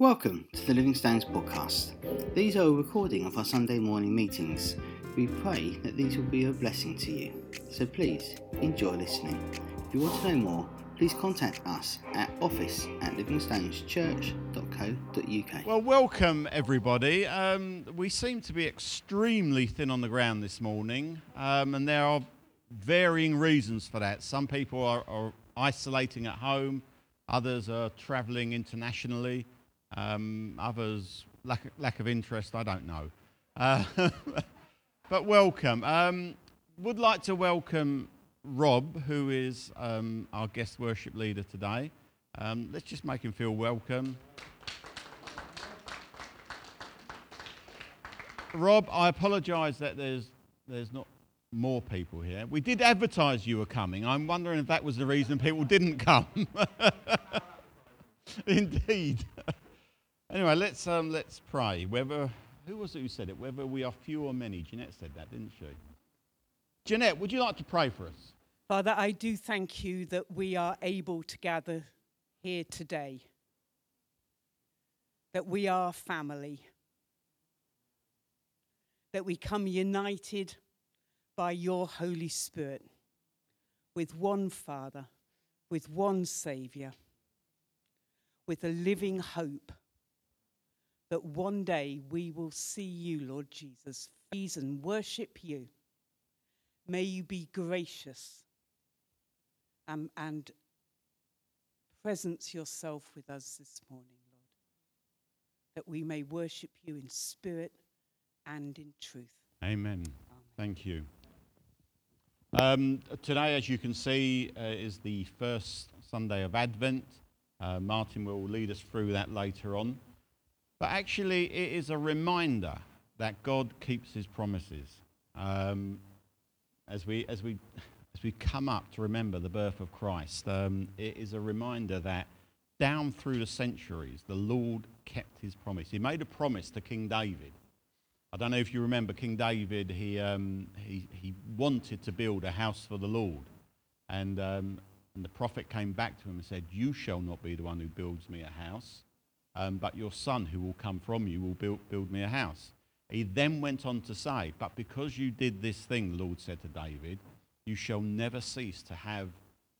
Welcome to the Living Stones podcast. These are a recording of our Sunday morning meetings. We pray that these will be a blessing to you. So please enjoy listening. If you want to know more, please contact us at office at livingstoneschurch.co.uk. Well, welcome everybody. Um, we seem to be extremely thin on the ground this morning, um, and there are varying reasons for that. Some people are, are isolating at home, others are travelling internationally, um, others lack, lack of interest. I don't know. Uh, but welcome. Um, would like to welcome Rob, who is um, our guest worship leader today. Um, let's just make him feel welcome. Rob, I apologise that there's there's not more people here. We did advertise you were coming. I'm wondering if that was the reason people didn't come. Indeed. Anyway, let's um, let's pray. Whether who was it who said it? Whether we are few or many. Jeanette said that, didn't she? Jeanette, would you like to pray for us? Father, I do thank you that we are able to gather here today, that we are family, that we come united by your Holy Spirit with one Father, with one Saviour, with a living hope that one day we will see you, Lord Jesus, please and worship you. May you be gracious um, and presence yourself with us this morning, Lord, that we may worship you in spirit and in truth. Amen. Thank you. Um, today, as you can see, uh, is the first Sunday of Advent. Uh, Martin will lead us through that later on. But actually, it is a reminder that God keeps his promises. Um, as, we, as, we, as we come up to remember the birth of Christ, um, it is a reminder that down through the centuries, the Lord kept his promise. He made a promise to King David. I don't know if you remember King David, he, um, he, he wanted to build a house for the Lord. And, um, and the prophet came back to him and said, You shall not be the one who builds me a house, um, but your son who will come from you will build, build me a house. He then went on to say, But because you did this thing, the Lord said to David, you shall never cease to have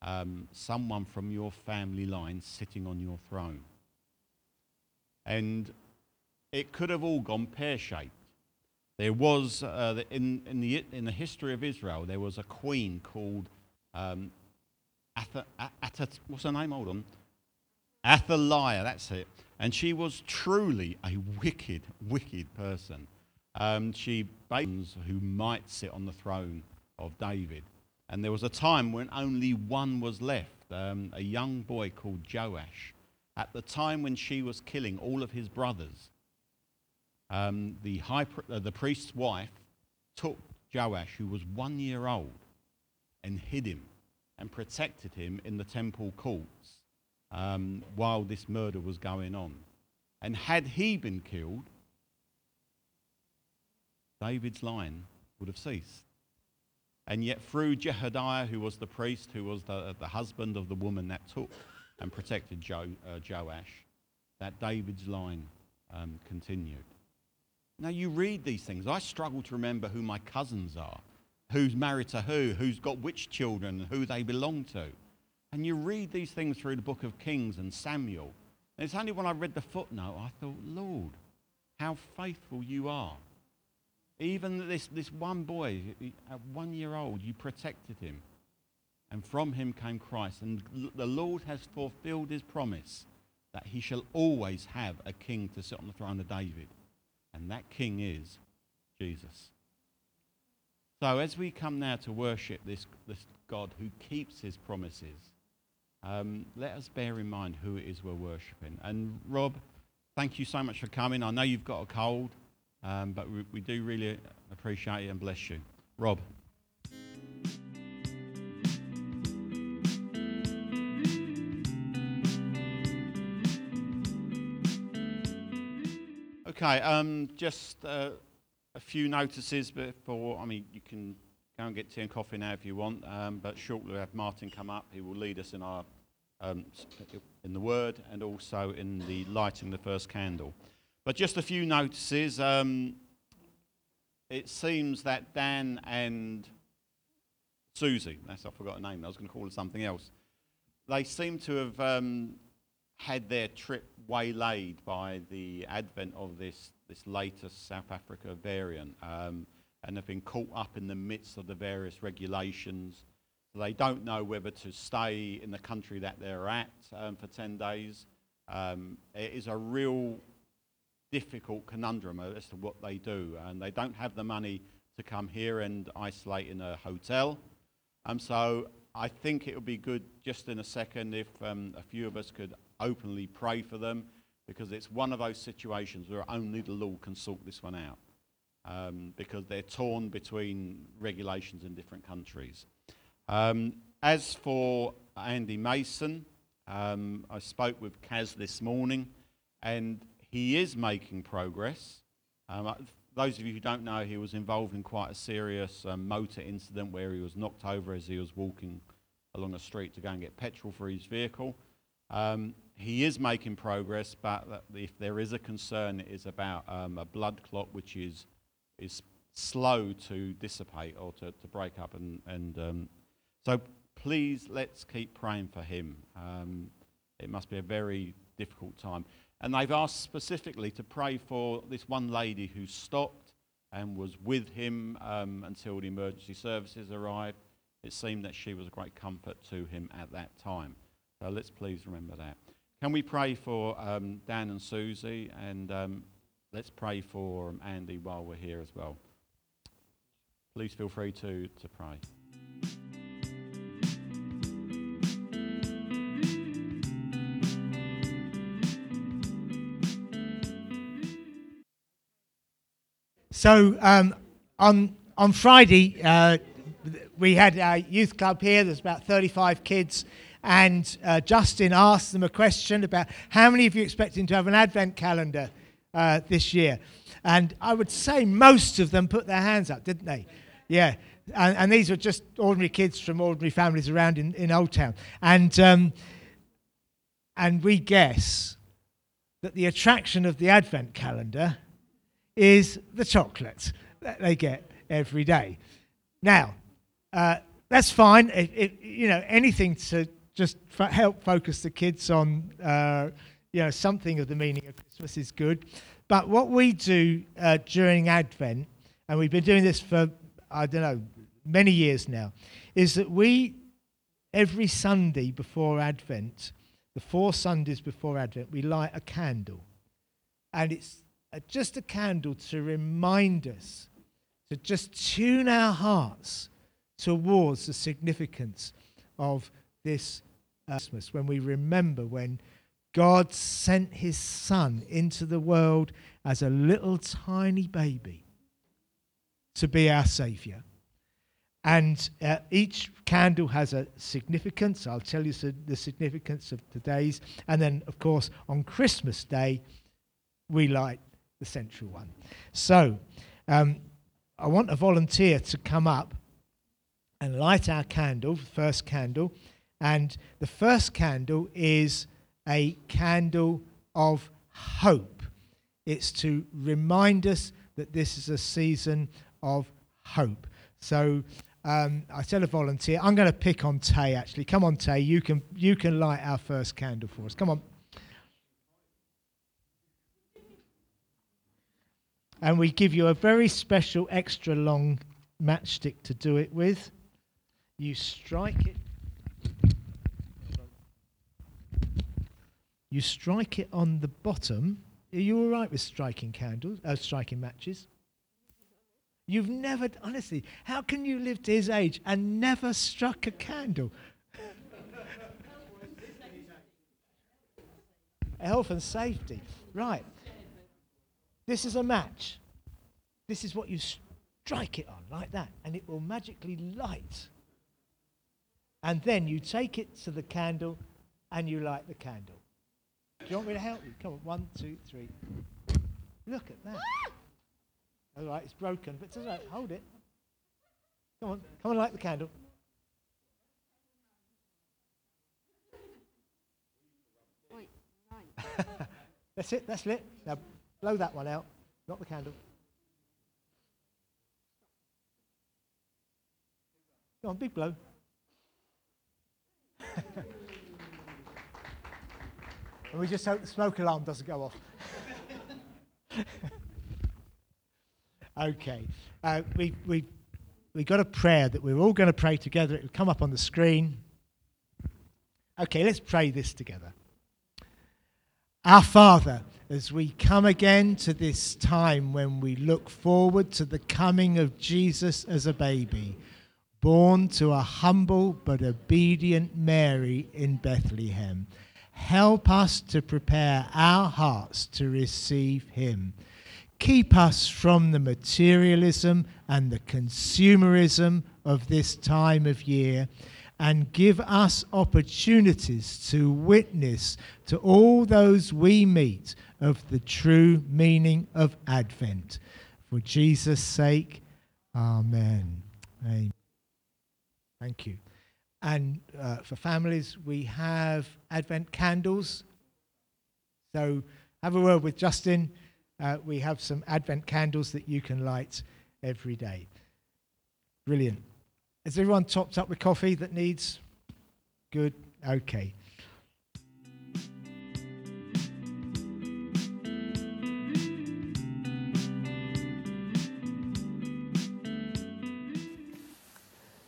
um, someone from your family line sitting on your throne. And it could have all gone pear shaped. There was, uh, in, in, the, in the history of Israel, there was a queen called um, what's her name? Hold on. Athaliah, that's it. And she was truly a wicked, wicked person. Um, she based who might sit on the throne of David. And there was a time when only one was left, um, a young boy called Joash. At the time when she was killing all of his brothers, um, the, high, uh, the priest's wife took Joash, who was one year old, and hid him and protected him in the temple courts um, while this murder was going on. And had he been killed, David's line would have ceased. And yet, through Jehoiada, who was the priest, who was the, the husband of the woman that took and protected jo, uh, Joash, that David's line um, continued. Now, you read these things. I struggle to remember who my cousins are, who's married to who, who's got which children, who they belong to. And you read these things through the book of Kings and Samuel. And it's only when I read the footnote I thought, Lord, how faithful you are. Even this, this one boy, at one year old, you protected him. And from him came Christ. And the Lord has fulfilled his promise that he shall always have a king to sit on the throne of David. And that king is Jesus. So as we come now to worship this, this God who keeps his promises, um, let us bear in mind who it is we're worshipping. And Rob, thank you so much for coming. I know you've got a cold, um, but we, we do really appreciate it and bless you. Rob. Okay, um, just uh, a few notices before. I mean, you can go and get tea and coffee now if you want, um, but shortly we'll have Martin come up. He will lead us in our um, in the Word and also in the lighting the first candle. But just a few notices. Um, it seems that Dan and Susie, that's I forgot her name. I was going to call her something else. They seem to have um, had their trip waylaid by the advent of this this latest South Africa variant, um, and have been caught up in the midst of the various regulations. They don't know whether to stay in the country that they're at um, for 10 days. Um, it is a real difficult conundrum as to what they do, and they don't have the money to come here and isolate in a hotel. Um, so I think it would be good just in a second if um, a few of us could openly pray for them because it's one of those situations where only the Lord can sort this one out um, because they're torn between regulations in different countries. Um, as for Andy Mason, um, I spoke with Kaz this morning and he is making progress. Um, uh, those of you who don't know, he was involved in quite a serious um, motor incident where he was knocked over as he was walking along a street to go and get petrol for his vehicle. Um, he is making progress, but if there is a concern, it is about um, a blood clot which is, is slow to dissipate or to, to break up. And, and um, so please let's keep praying for him. Um, it must be a very difficult time. And they've asked specifically to pray for this one lady who stopped and was with him um, until the emergency services arrived. It seemed that she was a great comfort to him at that time. So let's please remember that. Can we pray for um, Dan and Susie? And um, let's pray for um, Andy while we're here as well. Please feel free to, to pray. So um, on on Friday, uh, we had our youth club here. There's about 35 kids, and uh, Justin asked them a question about how many of you expecting to have an advent calendar uh, this year? And I would say most of them put their hands up, didn't they? Yeah. And, and these were just ordinary kids from ordinary families around in, in Old Town. And, um, and we guess that the attraction of the advent calendar is the chocolate that they get every day. Now, uh, that's fine. It, it, you know, anything to just f- help focus the kids on uh, you know something of the meaning of Christmas is good. But what we do uh, during Advent, and we've been doing this for I don't know many years now, is that we every Sunday before Advent, the four Sundays before Advent, we light a candle, and it's just a candle to remind us to just tune our hearts towards the significance of this Christmas, when we remember when God sent his son into the world as a little tiny baby to be our Savior. And uh, each candle has a significance. I'll tell you the significance of today's. And then, of course, on Christmas Day, we light the central one. So, um, I want a volunteer to come up and light our candle, the first candle. And the first candle is a candle of hope. It's to remind us that this is a season of hope. So um, I tell a volunteer, I'm going to pick on Tay actually. Come on, Tay, you can, you can light our first candle for us. Come on. And we give you a very special, extra long matchstick to do it with. You strike it You strike it on the bottom. Are you all right with striking candles, uh, striking matches? You've never, honestly, how can you live to his age and never struck a candle? Health and safety. Right. This is a match. This is what you strike it on, like that, and it will magically light. And then you take it to the candle and you light the candle. Do you want me to help you? Come on, one, two, three. Look at that. Ah! All right, it's broken, but it's all right. Hold it. Come on, come on, light the candle. That's it, that's lit. Now blow that one out, not the candle. Go on, big blow. and we just hope the smoke alarm doesn't go off. okay. Uh, we, we, we got a prayer that we're all going to pray together. It'll come up on the screen. Okay, let's pray this together. Our Father, as we come again to this time when we look forward to the coming of Jesus as a baby, born to a humble but obedient Mary in Bethlehem, help us to prepare our hearts to receive him. Keep us from the materialism and the consumerism of this time of year and give us opportunities to witness to all those we meet of the true meaning of Advent. For Jesus' sake, Amen. Amen. Thank you. And uh, for families, we have Advent candles. So have a word with Justin. Uh, we have some Advent candles that you can light every day. Brilliant. Is everyone topped up with coffee that needs? Good. Okay.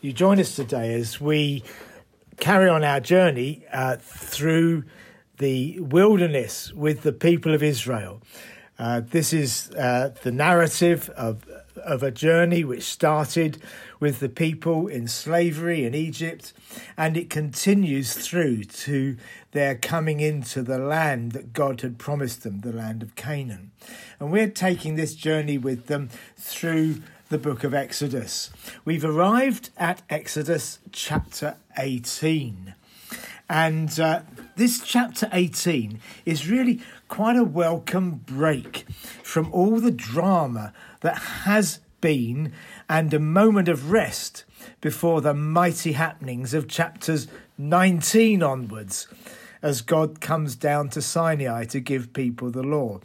You join us today as we carry on our journey uh, through the wilderness with the people of Israel. Uh, this is uh, the narrative of, of a journey which started with the people in slavery in Egypt, and it continues through to their coming into the land that God had promised them, the land of Canaan. And we're taking this journey with them through the book of Exodus. We've arrived at Exodus chapter 18. And uh, this chapter 18 is really quite a welcome break from all the drama that has been and a moment of rest before the mighty happenings of chapters 19 onwards as God comes down to Sinai to give people the law.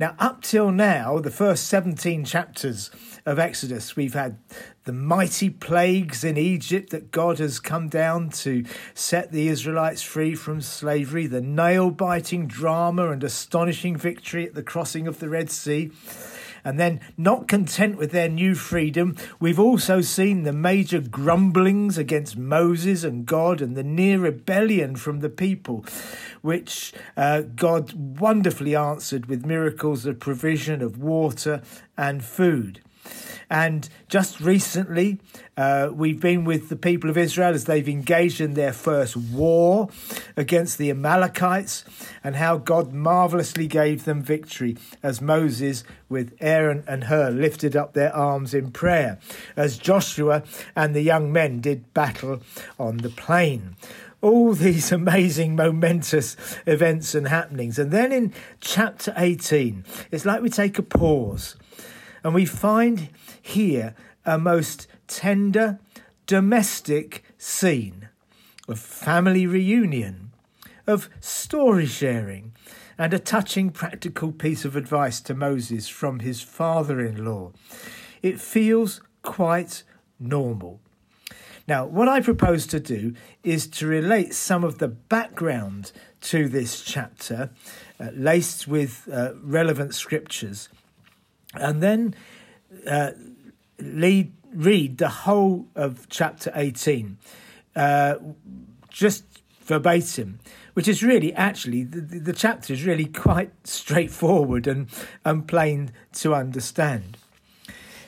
Now, up till now, the first 17 chapters of Exodus, we've had the mighty plagues in Egypt that God has come down to set the Israelites free from slavery, the nail biting drama and astonishing victory at the crossing of the Red Sea. And then, not content with their new freedom, we've also seen the major grumblings against Moses and God and the near rebellion from the people, which uh, God wonderfully answered with miracles of provision of water and food. And just recently, uh, we've been with the people of Israel as they've engaged in their first war against the Amalekites, and how God marvelously gave them victory as Moses, with Aaron and Hur, lifted up their arms in prayer, as Joshua and the young men did battle on the plain all these amazing, momentous events and happenings. And then in chapter 18, it's like we take a pause and we find here a most tender domestic scene of family reunion, of story sharing, and a touching practical piece of advice to Moses from his father in law. It feels quite normal. Now, what I propose to do is to relate some of the background to this chapter, uh, laced with uh, relevant scriptures, and then uh, lead, read the whole of chapter 18, uh, just verbatim, which is really actually the, the chapter is really quite straightforward and, and plain to understand.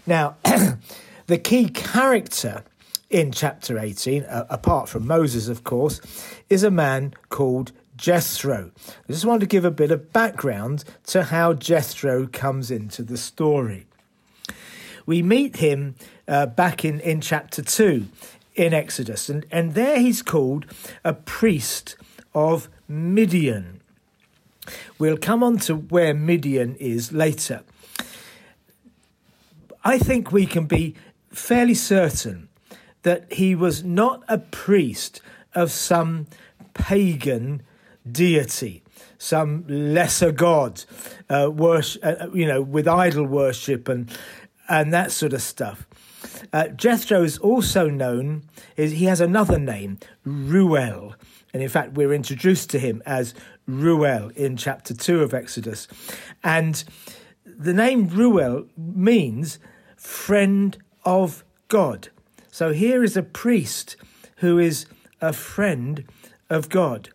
Now, the key character in chapter 18, uh, apart from Moses, of course, is a man called Jethro. I just want to give a bit of background to how Jethro comes into the story. We meet him uh, back in, in chapter 2 in Exodus, and, and there he's called a priest of Midian. We'll come on to where Midian is later. I think we can be fairly certain that he was not a priest of some pagan deity. some lesser god, uh, worship, uh, you know, with idol worship and and that sort of stuff. Uh, Jethro is also known, is, he has another name, Reuel. And in fact, we're introduced to him as Reuel in chapter 2 of Exodus. And the name Reuel means friend of God. So here is a priest who is a friend of God.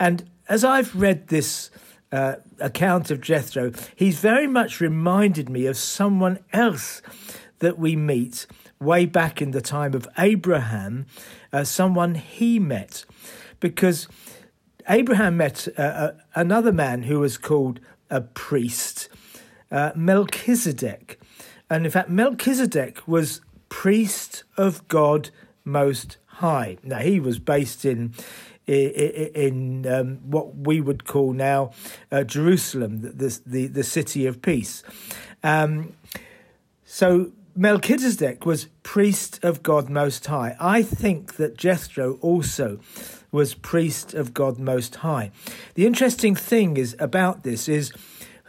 And as I've read this uh, account of Jethro, he's very much reminded me of someone else that we meet way back in the time of Abraham, uh, someone he met. Because Abraham met uh, uh another man who was called a priest, uh, Melchizedek. And in fact, Melchizedek was priest of God Most High. Now, he was based in in, um, what we would call now uh, Jerusalem, the, the, the city of peace. Um, so Melchizedek was priest of God Most High. I think that Jethro also was priest of God Most High. The interesting thing is about this is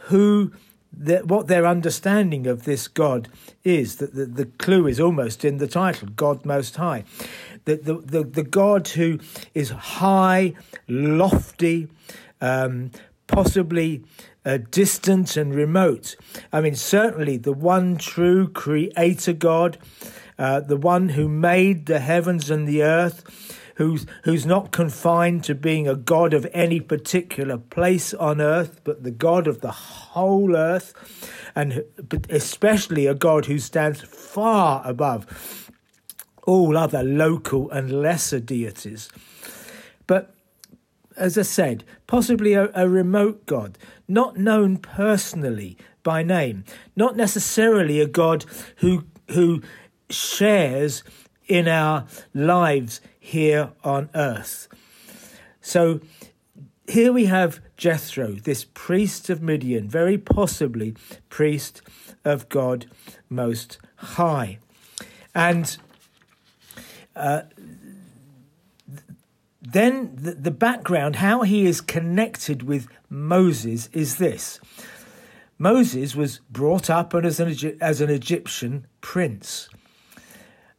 who the, what their understanding of this God is. That the, the clue is almost in the title, God Most High the, the, the, the God who is high, lofty, um, possibly uh, distant and remote. I mean, certainly the one true creator God, uh, the one who made the heavens and the earth. Who's, who's not confined to being a God of any particular place on earth, but the God of the whole earth, and especially a God who stands far above all other local and lesser deities. But as I said, possibly a, a, remote God, not known personally by name, not necessarily a God who who shares in our lives here on earth. So here we have Jethro, this priest of Midian, very possibly priest of God Most High. And then the, the background, how he is connected with Moses, is this. Moses was brought up as an, as an Egyptian prince.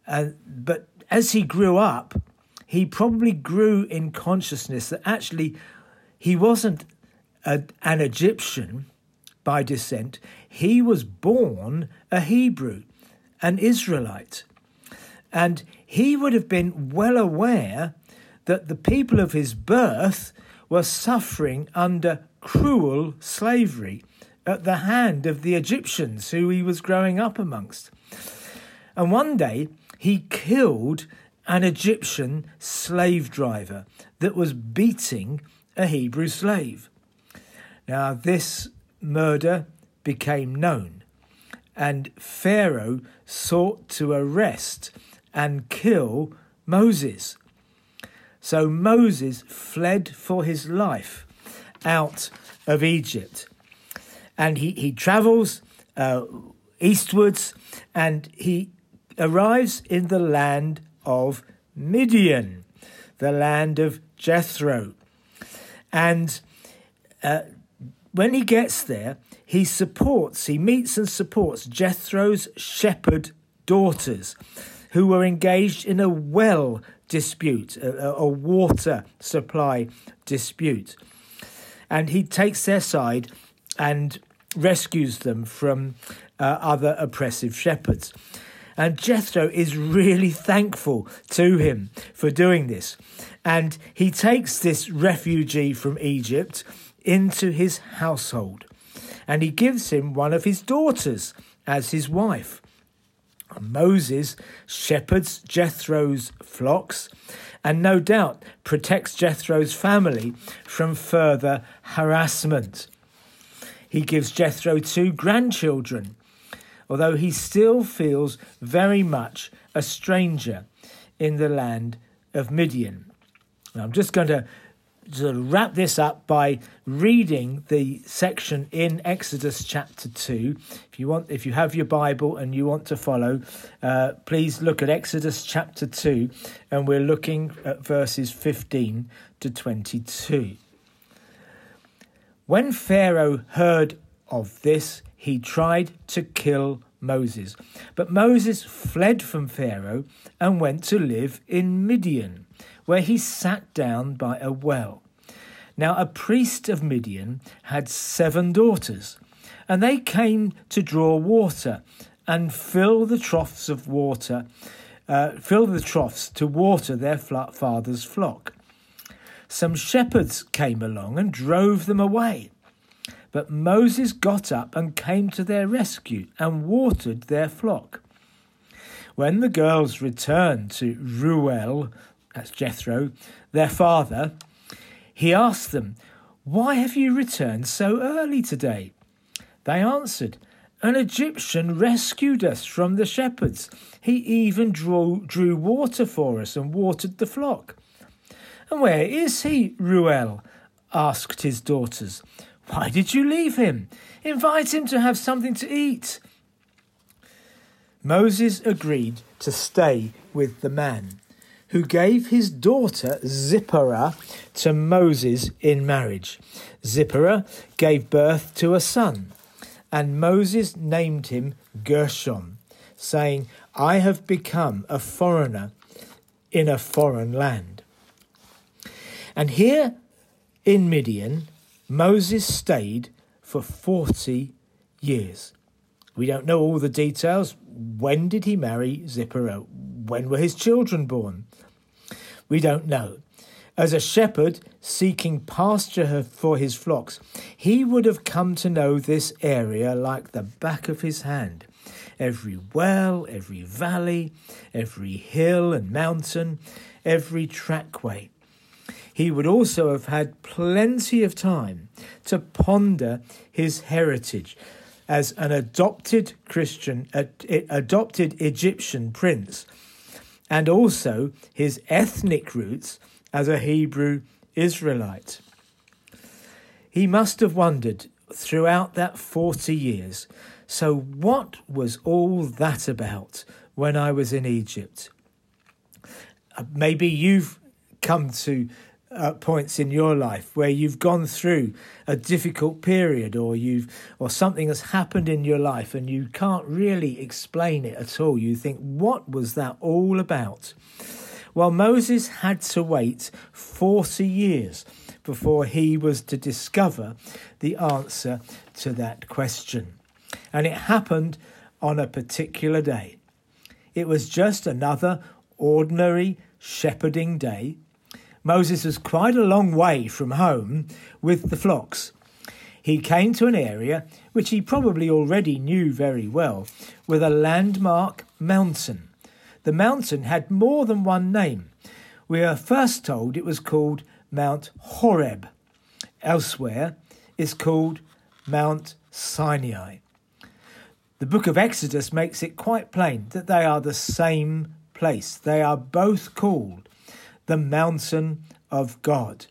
Uh, but as he grew up, he probably grew in consciousness that actually he wasn't a, an Egyptian by descent, he was born a Hebrew, an Israelite. And he would have been well aware that the people of his birth were suffering under cruel slavery at the hand of the Egyptians who he was growing up amongst. And one day he killed an Egyptian slave driver that was beating a Hebrew slave. Now, this murder became known, and Pharaoh sought to arrest and kill Moses. So Moses fled for his life out of Egypt. And he, he travels uh, eastwards and he arrives in the land of Midian, the land of Jethro. And uh, when he gets there, he supports, he meets and supports Jethro's shepherd daughters who were engaged in a well dispute, a, a water supply dispute. And he takes their side and rescues them from uh, other oppressive shepherds. And Jethro is really thankful to him for doing this. And he takes this refugee from Egypt into his household. And he gives him one of his daughters as his wife. Moses shepherds Jethro's flocks and no doubt protects Jethro's family from further harassment. He gives Jethro two grandchildren, although he still feels very much a stranger in the land of Midian. Now, I'm just going to to wrap this up by reading the section in Exodus chapter 2. If you want, if you have your Bible and you want to follow, uh, please look at Exodus chapter 2, and we're looking at verses 15 to 22. When Pharaoh heard of this, he tried to kill Moses. But Moses fled from Pharaoh and went to live in Midian, where he sat down by a well. Now, a priest of Midian had seven daughters, and they came to draw water and fill the troughs of water, uh, fill the troughs to water their father's flock. Some shepherds came along and drove them away. But Moses got up and came to their rescue and watered their flock. When the girls returned to Reuel, that's Jethro, their father, he asked them, Why have you returned so early today? They answered, An Egyptian rescued us from the shepherds. He even drew, drew water for us and watered the flock. And where is he, Reuel? asked his daughters. Why did you leave him? Invite him to have something to eat. Moses agreed to stay with the man who gave his daughter Zipporah to Moses in marriage. Zipporah gave birth to a son, and Moses named him Gershom, saying, I have become a foreigner in a foreign land. And here in Midian, Moses stayed for 40 years. We don't know all the details. When did he marry Zipporah? When were his children born? We don't know. As a shepherd seeking pasture for his flocks, he would have come to know this area like the back of his hand. Every well, every valley, every hill and mountain, every trackway. He would also have had plenty of time to ponder his heritage as an adopted Christian, adopted Egyptian prince and also his ethnic roots as a Hebrew Israelite. He must have wondered throughout that 40 years so, what was all that about when I was in Egypt? Uh, maybe you've come to uh, points in your life where you've gone through a difficult period or you've or something has happened in your life and you can't really explain it at all. You think what was that all about? Well moses had to wait 40 years before he was to discover the answer to that question. And it happened on a particular day. It was just another ordinary shepherding day Moses was quite a long way from home with the flocks. He came to an area which he probably already knew very well, with a landmark mountain. The mountain had more than one name. We are first told it was called Mount Horeb. Elsewhere, it's called Mount Sinai. The book of Exodus makes it quite plain that they are the same place. They are both called the mountain of God.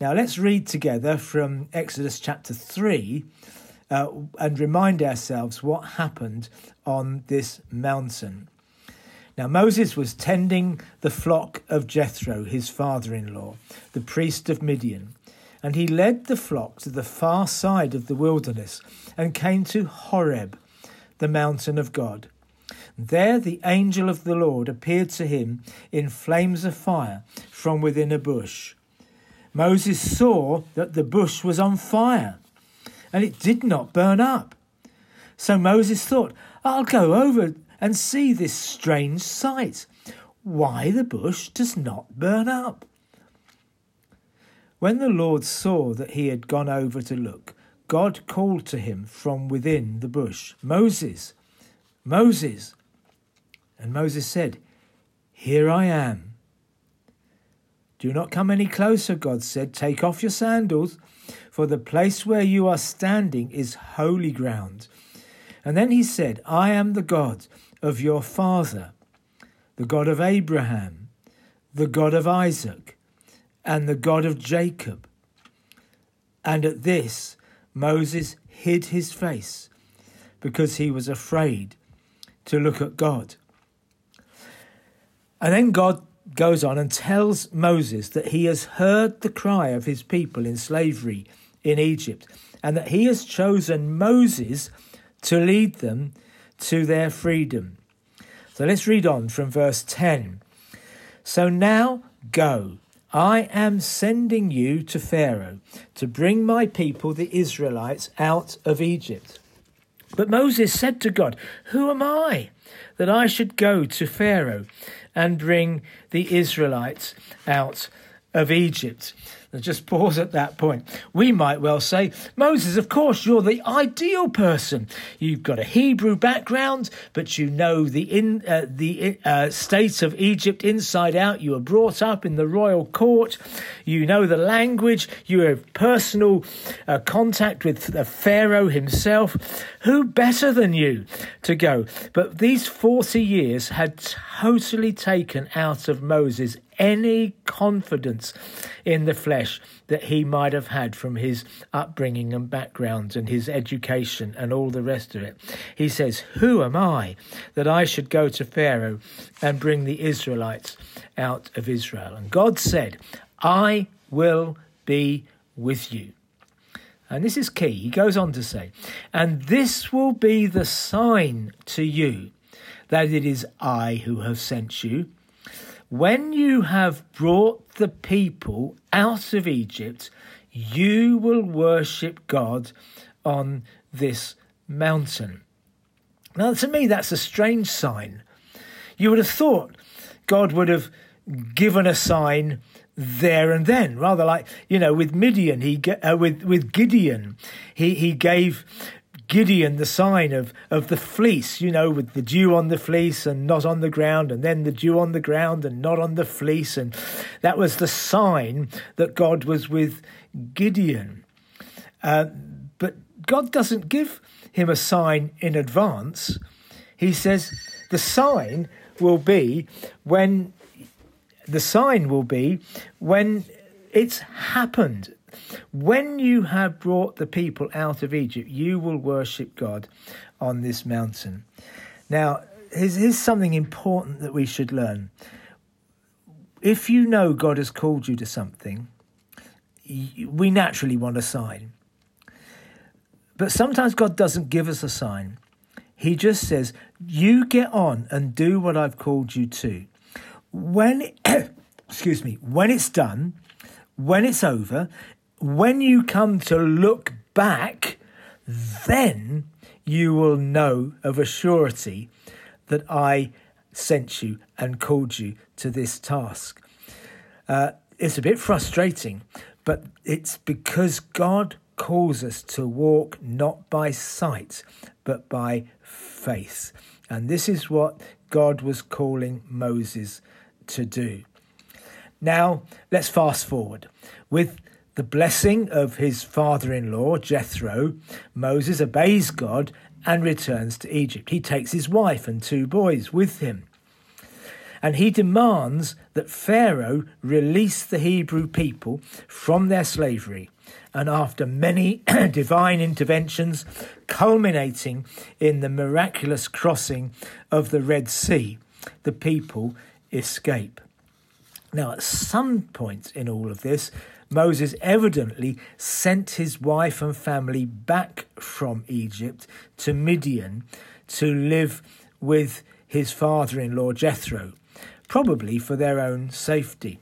Now let's read together from Exodus chapter 3 uh, and remind ourselves what happened on this mountain. Now Moses was tending the flock of Jethro, his father in law, the priest of Midian, and he led the flock to the far side of the wilderness and came to Horeb, the mountain of God. There the angel of the Lord appeared to him in flames of fire from within a bush. Moses saw that the bush was on fire, and it did not burn up. So Moses thought, I'll go over and see this strange sight, why the bush does not burn up. When the Lord saw that he had gone over to look, God called to him from within the bush, Moses, Moses. And Moses said, Here I am. Do not come any closer, God said. Take off your sandals, for the place where you are standing is holy ground. And then he said, I am the God of your father, the God of Abraham, the God of Isaac, and the God of Jacob. And at this, Moses hid his face because he was afraid to look at God. And then God goes on and tells Moses that he has heard the cry of his people in slavery in Egypt, and that he has chosen Moses to lead them to their freedom. So let's read on from verse 10. So now go. I am sending you to Pharaoh to bring my people, the Israelites, out of Egypt. But Moses said to God, Who am I that I should go to Pharaoh and bring the Israelites out of Egypt? Just pause at that point. We might well say, Moses, of course, you're the ideal person. You've got a Hebrew background, but you know the in uh, the uh, state of Egypt inside out. You were brought up in the royal court. You know the language. You have personal uh, contact with the Pharaoh himself. Who better than you to go? But these 40 years had totally taken out of Moses any confidence in the flesh that he might have had from his upbringing and background and his education and all the rest of it. He says, Who am I that I should go to Pharaoh and bring the Israelites out of Israel? And God said, I will be with you. And this is key. He goes on to say, And this will be the sign to you that it is I who have sent you. When you have brought the people out of Egypt, you will worship God on this mountain. Now, to me, that's a strange sign. You would have thought God would have given a sign there and then, rather like you know with Midian, he uh, with with Gideon, he he gave Gideon the sign of, of the fleece, you know, with the dew on the fleece and not on the ground, and then the dew on the ground and not on the fleece. And that was the sign that God was with Gideon. Uh, but God doesn't give him a sign in advance. He says the sign will be when the sign will be when it's happened. When you have brought the people out of Egypt, you will worship God on this mountain. Now, here's, something important that we should learn. If you know God has called you to something, we naturally want a sign. But sometimes God doesn't give us a sign. He just says, You get on and do what I've called you to. When, excuse me, when it's done, when it's over, when you come to look back, then you will know of a surety that I sent you and called you to this task. Uh, it's a bit frustrating, but it's because God calls us to walk not by sight, but by faith. And this is what God was calling Moses to do. Now, let's fast forward. With the blessing of his father in law, Jethro, Moses obeys God and returns to Egypt. He takes his wife and two boys with him. And he demands that Pharaoh release the Hebrew people from their slavery. And after many divine interventions, culminating in the miraculous crossing of the Red Sea, the people escape. Now, at some point in all of this, Moses evidently sent his wife and family back from Egypt to Midian to live with his father in law Jethro, probably for their own safety.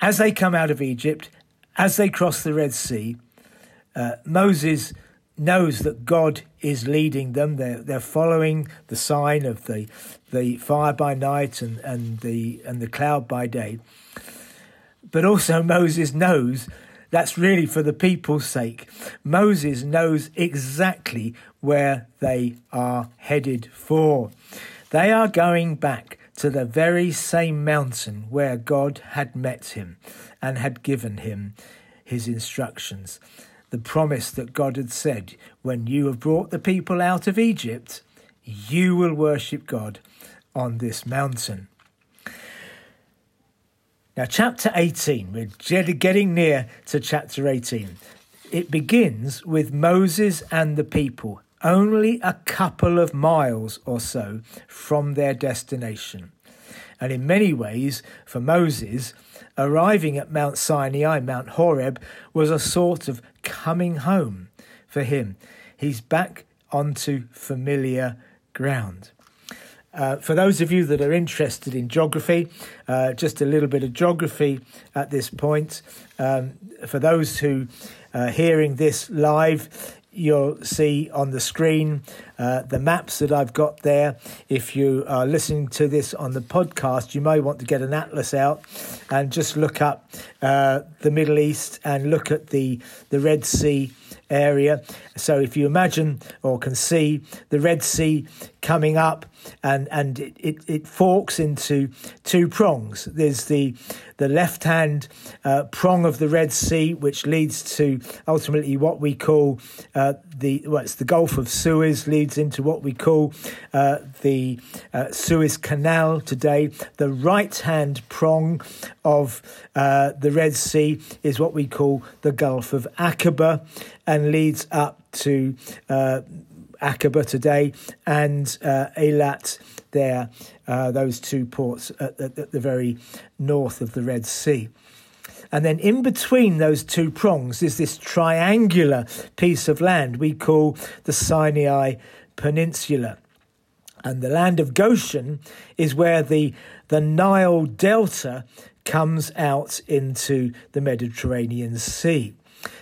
As they come out of Egypt, as they cross the Red Sea, uh, Moses knows that God is leading them. They're, they're following the sign of the, the fire by night and, and, the, and the cloud by day. But also, Moses knows that's really for the people's sake. Moses knows exactly where they are headed for. They are going back to the very same mountain where God had met him and had given him his instructions the promise that God had said when you have brought the people out of Egypt, you will worship God on this mountain. Now, chapter 18, we're getting near to chapter 18. It begins with Moses and the people, only a couple of miles or so from their destination. And in many ways, for Moses, arriving at Mount Sinai, Mount Horeb, was a sort of coming home for him. He's back onto familiar ground. Uh, for those of you that are interested in geography, uh, just a little bit of geography at this point. Um, for those who are hearing this live, you'll see on the screen uh, the maps that I've got there. If you are listening to this on the podcast, you may want to get an atlas out and just look up uh, the Middle East and look at the, the Red Sea area. So if you imagine or can see the Red Sea coming up and, and it, it, it forks into two prongs. There's the, the left hand uh, prong of the Red Sea, which leads to ultimately what we call uh, the, well, it's the Gulf of Suez, leads into what we call uh, the uh, Suez Canal today. The right hand prong of uh, the Red Sea is what we call the Gulf of Aqaba and leads up to uh, Aqaba today and uh, Eilat there, uh, those two ports at, at, at the very north of the Red Sea. And then in between those two prongs is this triangular piece of land we call the Sinai Peninsula. And the land of Goshen is where the, the Nile Delta comes out into the Mediterranean Sea.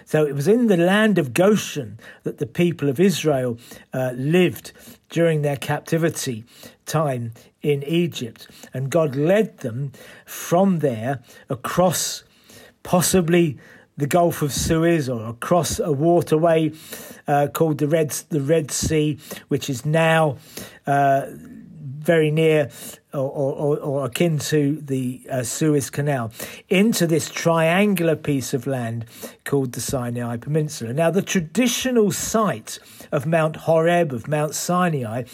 So it was in the land of Goshen that the people of Israel uh, lived during their captivity time in Egypt. And God led them from there across possibly the Gulf of Suez or across a waterway uh, called the Red, the Red Sea, which is now uh, very near or, or, or, akin to the uh, Suez Canal, into this triangular piece of land called the Sinai Peninsula. Now, the traditional site of Mount Horeb, of Mount Sinai,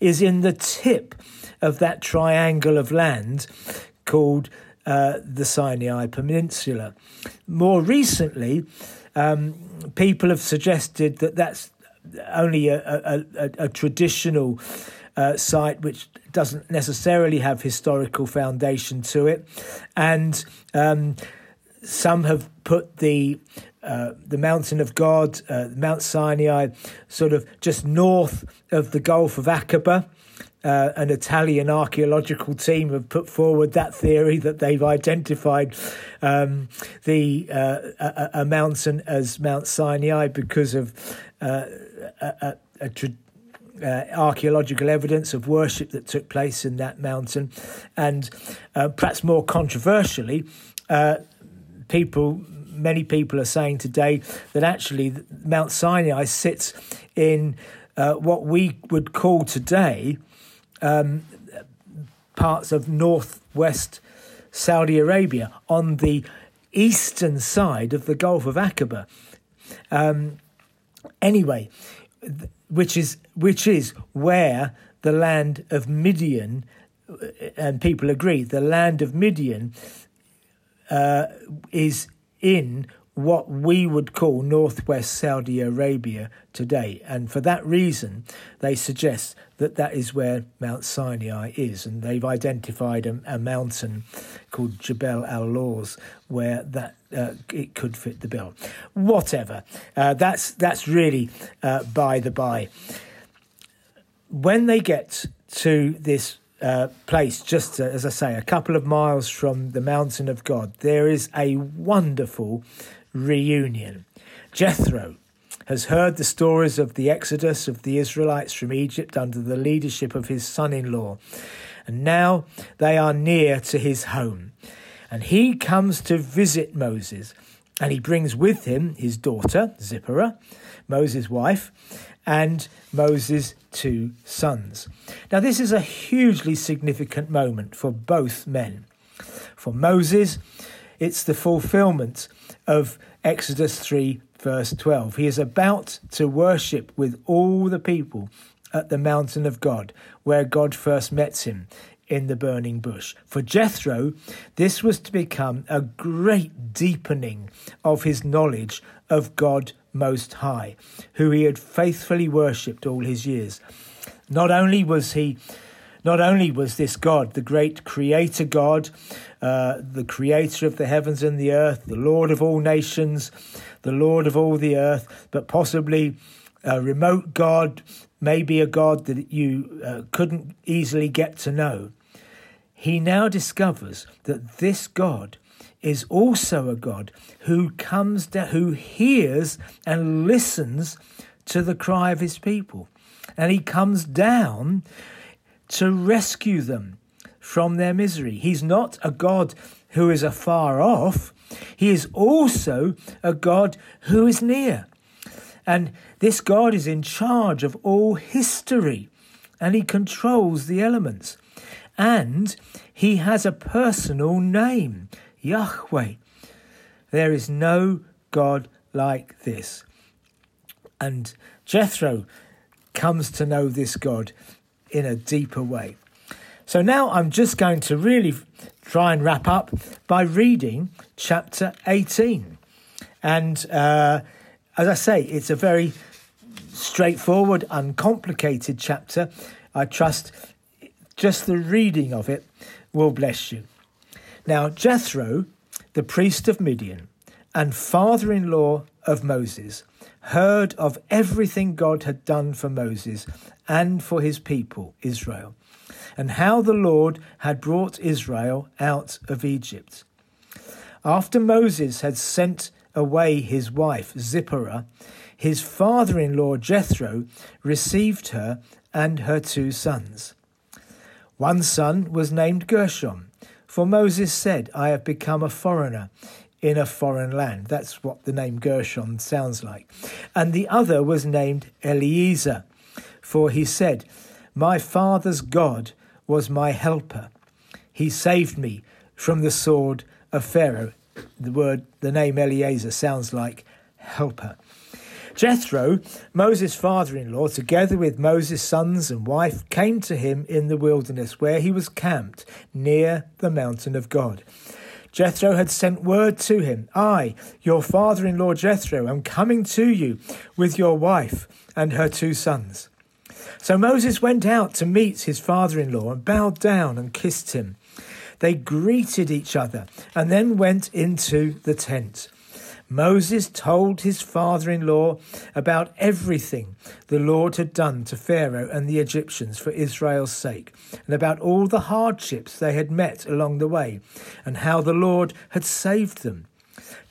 is in the tip of that triangle of land called uh, the Sinai Peninsula. More recently, um, people have suggested that that's only a, a, a, a traditional uh, site which doesn't necessarily have historical foundation to it, and um, some have put the uh, the mountain of God, uh, Mount Sinai, sort of just north of the Gulf of Aqaba. Uh, an Italian archaeological team have put forward that theory that they've identified um, the uh, a, a, mountain as Mount Sinai because of uh, a, a, a uh, archaeological evidence of worship that took place in that mountain. And uh, perhaps more controversially, uh, people, many people are saying today that actually Mount Sinai sits in uh, what we would call today um, parts of northwest Saudi Arabia on the eastern side of the Gulf of Aqaba. Um, anyway, which is which is where the land of Midian, uh, and people agree, the land of Midian uh, is in what we would call northwest Saudi Arabia today. And for that reason, they suggest that that is where Mount Sinai is. And they've identified a, a mountain called Jebel al Lawz where that uh, it could fit the bill. Whatever. Uh, that's, that's really uh, by the by. When they get to this uh, place, just uh, as I say, a couple of miles from the mountain of God, there is a wonderful reunion. Jethro has heard the stories of the exodus of the Israelites from Egypt under the leadership of his son in law, and now they are near to his home. And he comes to visit Moses, and he brings with him his daughter, Zipporah, Moses' wife, and Moses' two sons. Now, this is a hugely significant moment for both men. For Moses, it's the fulfillment of Exodus 3, verse 12. He is about to worship with all the people at the mountain of God, where God first met him in the burning bush. For Jethro, this was to become a great deepening of his knowledge of God Most High, who he had faithfully worshipped all his years. Not only was he not only was this God, the great creator God, uh, the creator of the heavens and the earth, the Lord of all nations, the Lord of all the earth, but possibly a remote God, maybe a God that you uh, couldn't easily get to know. He now discovers that this God is also a God who comes down, who hears and listens to the cry of his people. And he comes down to rescue them from their misery. He's not a God who is afar off, he is also a God who is near. And this God is in charge of all history and he controls the elements. And he has a personal name, Yahweh. There is no God like this. And Jethro comes to know this God in a deeper way. So now I'm just going to really try and wrap up by reading chapter 18. And uh, as I say, it's a very straightforward, uncomplicated chapter. I trust just the reading of it will bless you. Now, Jethro, the priest of Midian and father in law of Moses, heard of everything God had done for Moses and for his people, Israel, and how the Lord had brought Israel out of Egypt. After Moses had sent away his wife, Zipporah, his father in law, Jethro, received her and her two sons. One son was named Gershom, for Moses said, I have become a foreigner in a foreign land. That's what the name Gershom sounds like. And the other was named Eliezer, for he said, My father's God was my helper. He saved me from the sword of Pharaoh. The word, the name Eliezer sounds like helper. Jethro, Moses' father in law, together with Moses' sons and wife, came to him in the wilderness where he was camped near the mountain of God. Jethro had sent word to him I, your father in law Jethro, am coming to you with your wife and her two sons. So Moses went out to meet his father in law and bowed down and kissed him. They greeted each other and then went into the tent. Moses told his father in law about everything the Lord had done to Pharaoh and the Egyptians for Israel's sake, and about all the hardships they had met along the way, and how the Lord had saved them.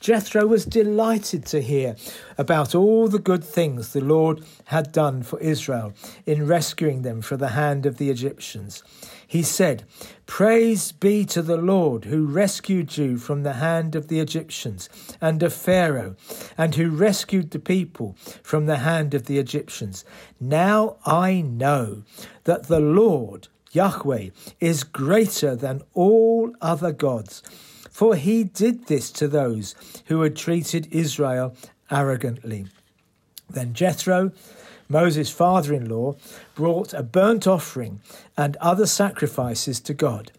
Jethro was delighted to hear about all the good things the Lord had done for Israel in rescuing them from the hand of the Egyptians. He said, Praise be to the Lord who rescued you from the hand of the Egyptians and of Pharaoh, and who rescued the people from the hand of the Egyptians. Now I know that the Lord, Yahweh, is greater than all other gods for he did this to those who had treated Israel arrogantly. Then Jethro, Moses' father in law, brought a burnt offering and other sacrifices to God.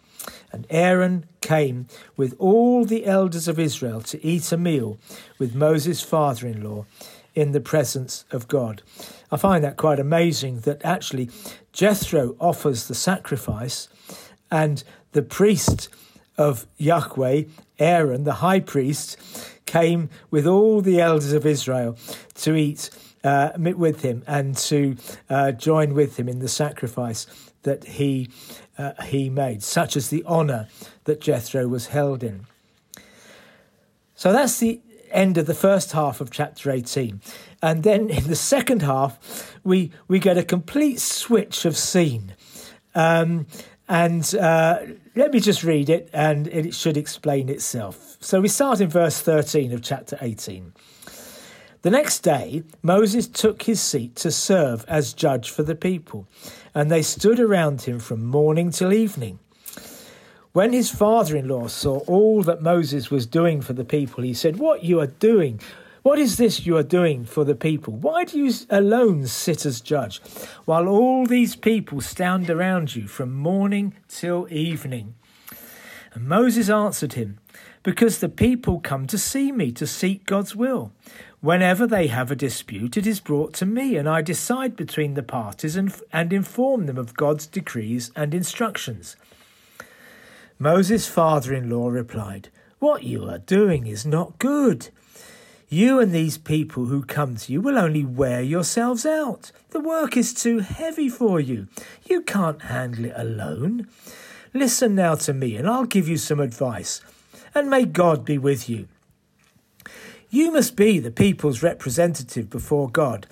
And Aaron came with all the elders of Israel to eat a meal with Moses' father in law in the presence of God. I find that quite amazing that actually Jethro offers the sacrifice and the priest of Yahweh, Aaron, the high priest, came with all the elders of Israel to eat uh, with him and to uh, join with him in the sacrifice that he uh, he made, such as the honour that Jethro was held in. So that's the end of the first half of chapter 18. And then in the second half, we, we get a complete switch of scene. Um, and uh, let me just read it, and it should explain itself. So we start in verse 13 of chapter 18. The next day, Moses took his seat to serve as judge for the people, and they stood around him from morning till evening. When his father in law saw all that Moses was doing for the people, he said, What you are doing what is this you are doing for the people? Why do you alone sit as judge, while all these people stand around you from morning till evening? And Moses answered him, Because the people come to see me to seek God's will. Whenever they have a dispute, it is brought to me, and I decide between the parties and, and inform them of God's decrees and instructions. Moses' father in law replied, What you are doing is not good. You and these people who come to you will only wear yourselves out. The work is too heavy for you. You can't handle it alone. Listen now to me, and I'll give you some advice, and may God be with you. You must be the people's representative before God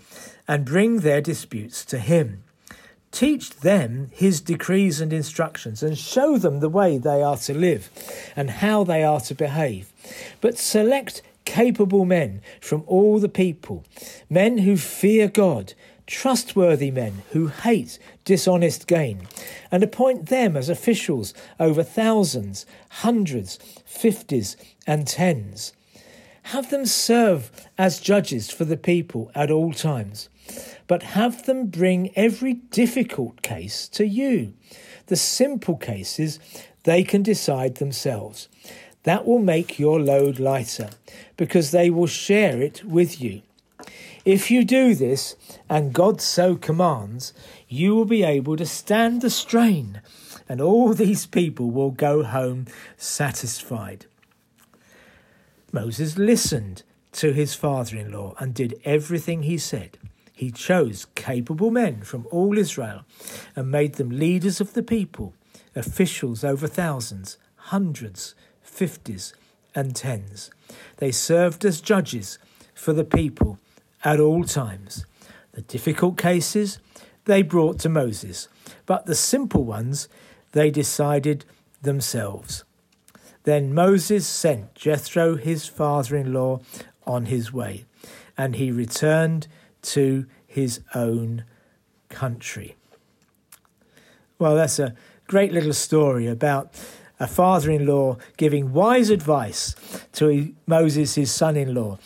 and bring their disputes to Him. Teach them His decrees and instructions and show them the way they are to live and how they are to behave. But select capable men from all the people, men who fear God, trustworthy men who hate dishonest gain, and appoint them as officials over thousands, hundreds, fifties, and tens. Have them serve as judges for the people at all times, but have them bring every difficult case to you. The simple cases they can decide themselves. That will make your load lighter because they will share it with you. If you do this, and God so commands, you will be able to stand the strain, and all these people will go home satisfied. Moses listened to his father in law and did everything he said. He chose capable men from all Israel and made them leaders of the people, officials over thousands, hundreds, fifties, and tens. They served as judges for the people at all times. The difficult cases they brought to Moses, but the simple ones they decided themselves. Then Moses sent Jethro, his father in law, on his way, and he returned to his own country. Well, that's a great little story about a father in law giving wise advice to Moses, his son in law,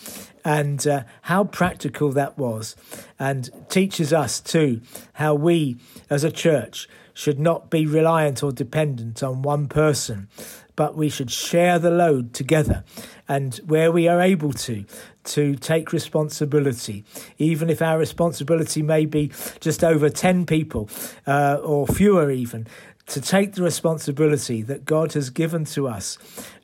and uh, how practical that was, and teaches us too how we as a church should not be reliant or dependent on one person, but we should share the load together. And where we are able to, to take responsibility, even if our responsibility may be just over 10 people uh, or fewer, even, to take the responsibility that God has given to us,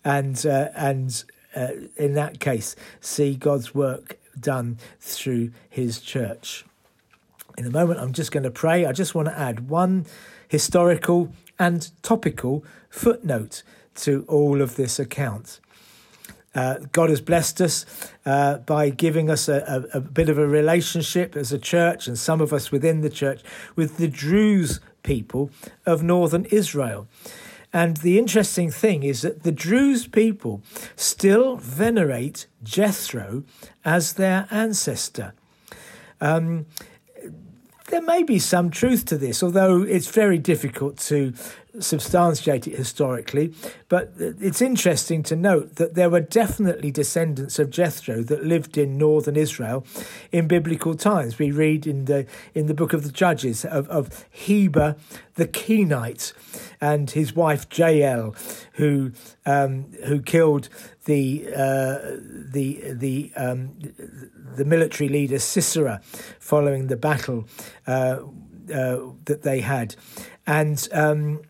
and uh, and uh, in that case, see God's work done through His church. In a moment, I'm just going to pray. I just want to add one historical and topical footnote to all of this account. Uh, God has blessed us uh, by giving us a, a, a, bit of a relationship as a church, and some of us within the church, with the Druze people of northern Israel. And the interesting thing is that the Druze people still venerate Jethro as their ancestor. Um, there may be some truth to this, although it's very difficult to substantiate it historically. But it's interesting to note that there were definitely descendants of Jethro that lived in northern Israel in biblical times. We read in the in the book of the Judges of, of Heber the Kenite and his wife Jael, who um, who killed the uh, the the um, the military leader Sisera following the battle uh, uh, that they had, and um,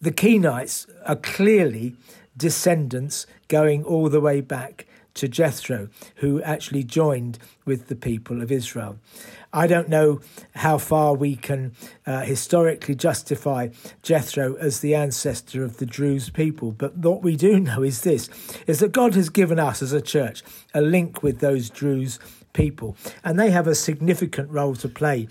the Kenites are clearly descendants going all the way back to Jethro, who actually joined with the people of Israel. I don't know how far we can uh, historically justify Jethro as the ancestor of the Druze people, but what we do know is this is that God has given us as a church a link with those Druze people, and they have a significant role to play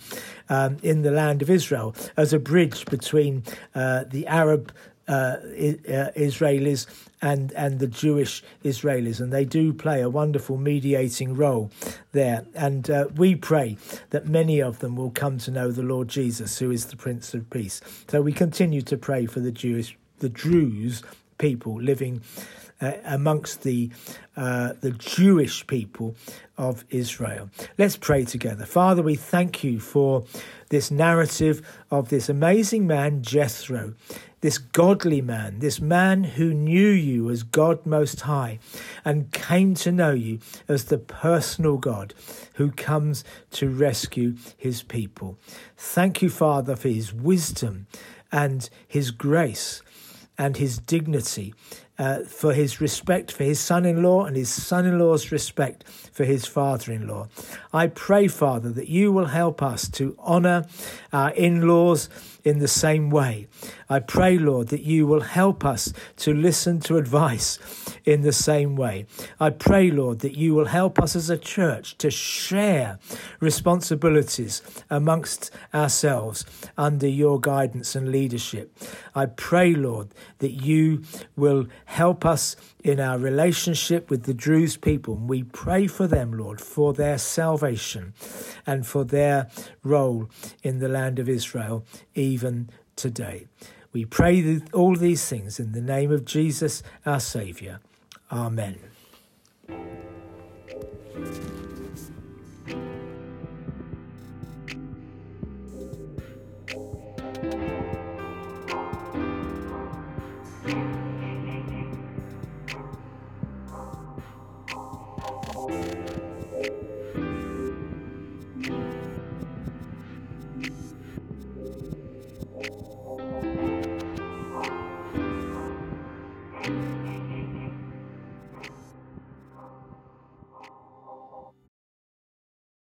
um, in the land of Israel as a bridge between uh, the Arab uh, uh, Israelis and and the Jewish Israelis, and they do play a wonderful mediating role there. And uh, we pray that many of them will come to know the Lord Jesus, who is the Prince of Peace. So we continue to pray for the Jewish, the Druze people living uh, amongst the uh, the Jewish people of Israel. Let's pray together. Father, we thank you for this narrative of this amazing man Jethro, this godly man, this man who knew you as God Most High and came to know you as the personal God who comes to rescue his people. Thank you, Father, for his wisdom and his grace and his dignity, uh, for his respect for his son in law and his son in law's respect for his father in law. I pray, Father, that you will help us to honour our in laws in the same way. I pray, Lord, that you will help us to listen to advice in the same way. I pray, Lord, that you will help us as a church to share responsibilities amongst ourselves under your guidance and leadership. I pray, Lord, that you will help us in our relationship with the Druze people. We pray for them, Lord, for their salvation and for their role in the land of Israel, even today. We pray all these things in the name of Jesus, our Saviour. Amen.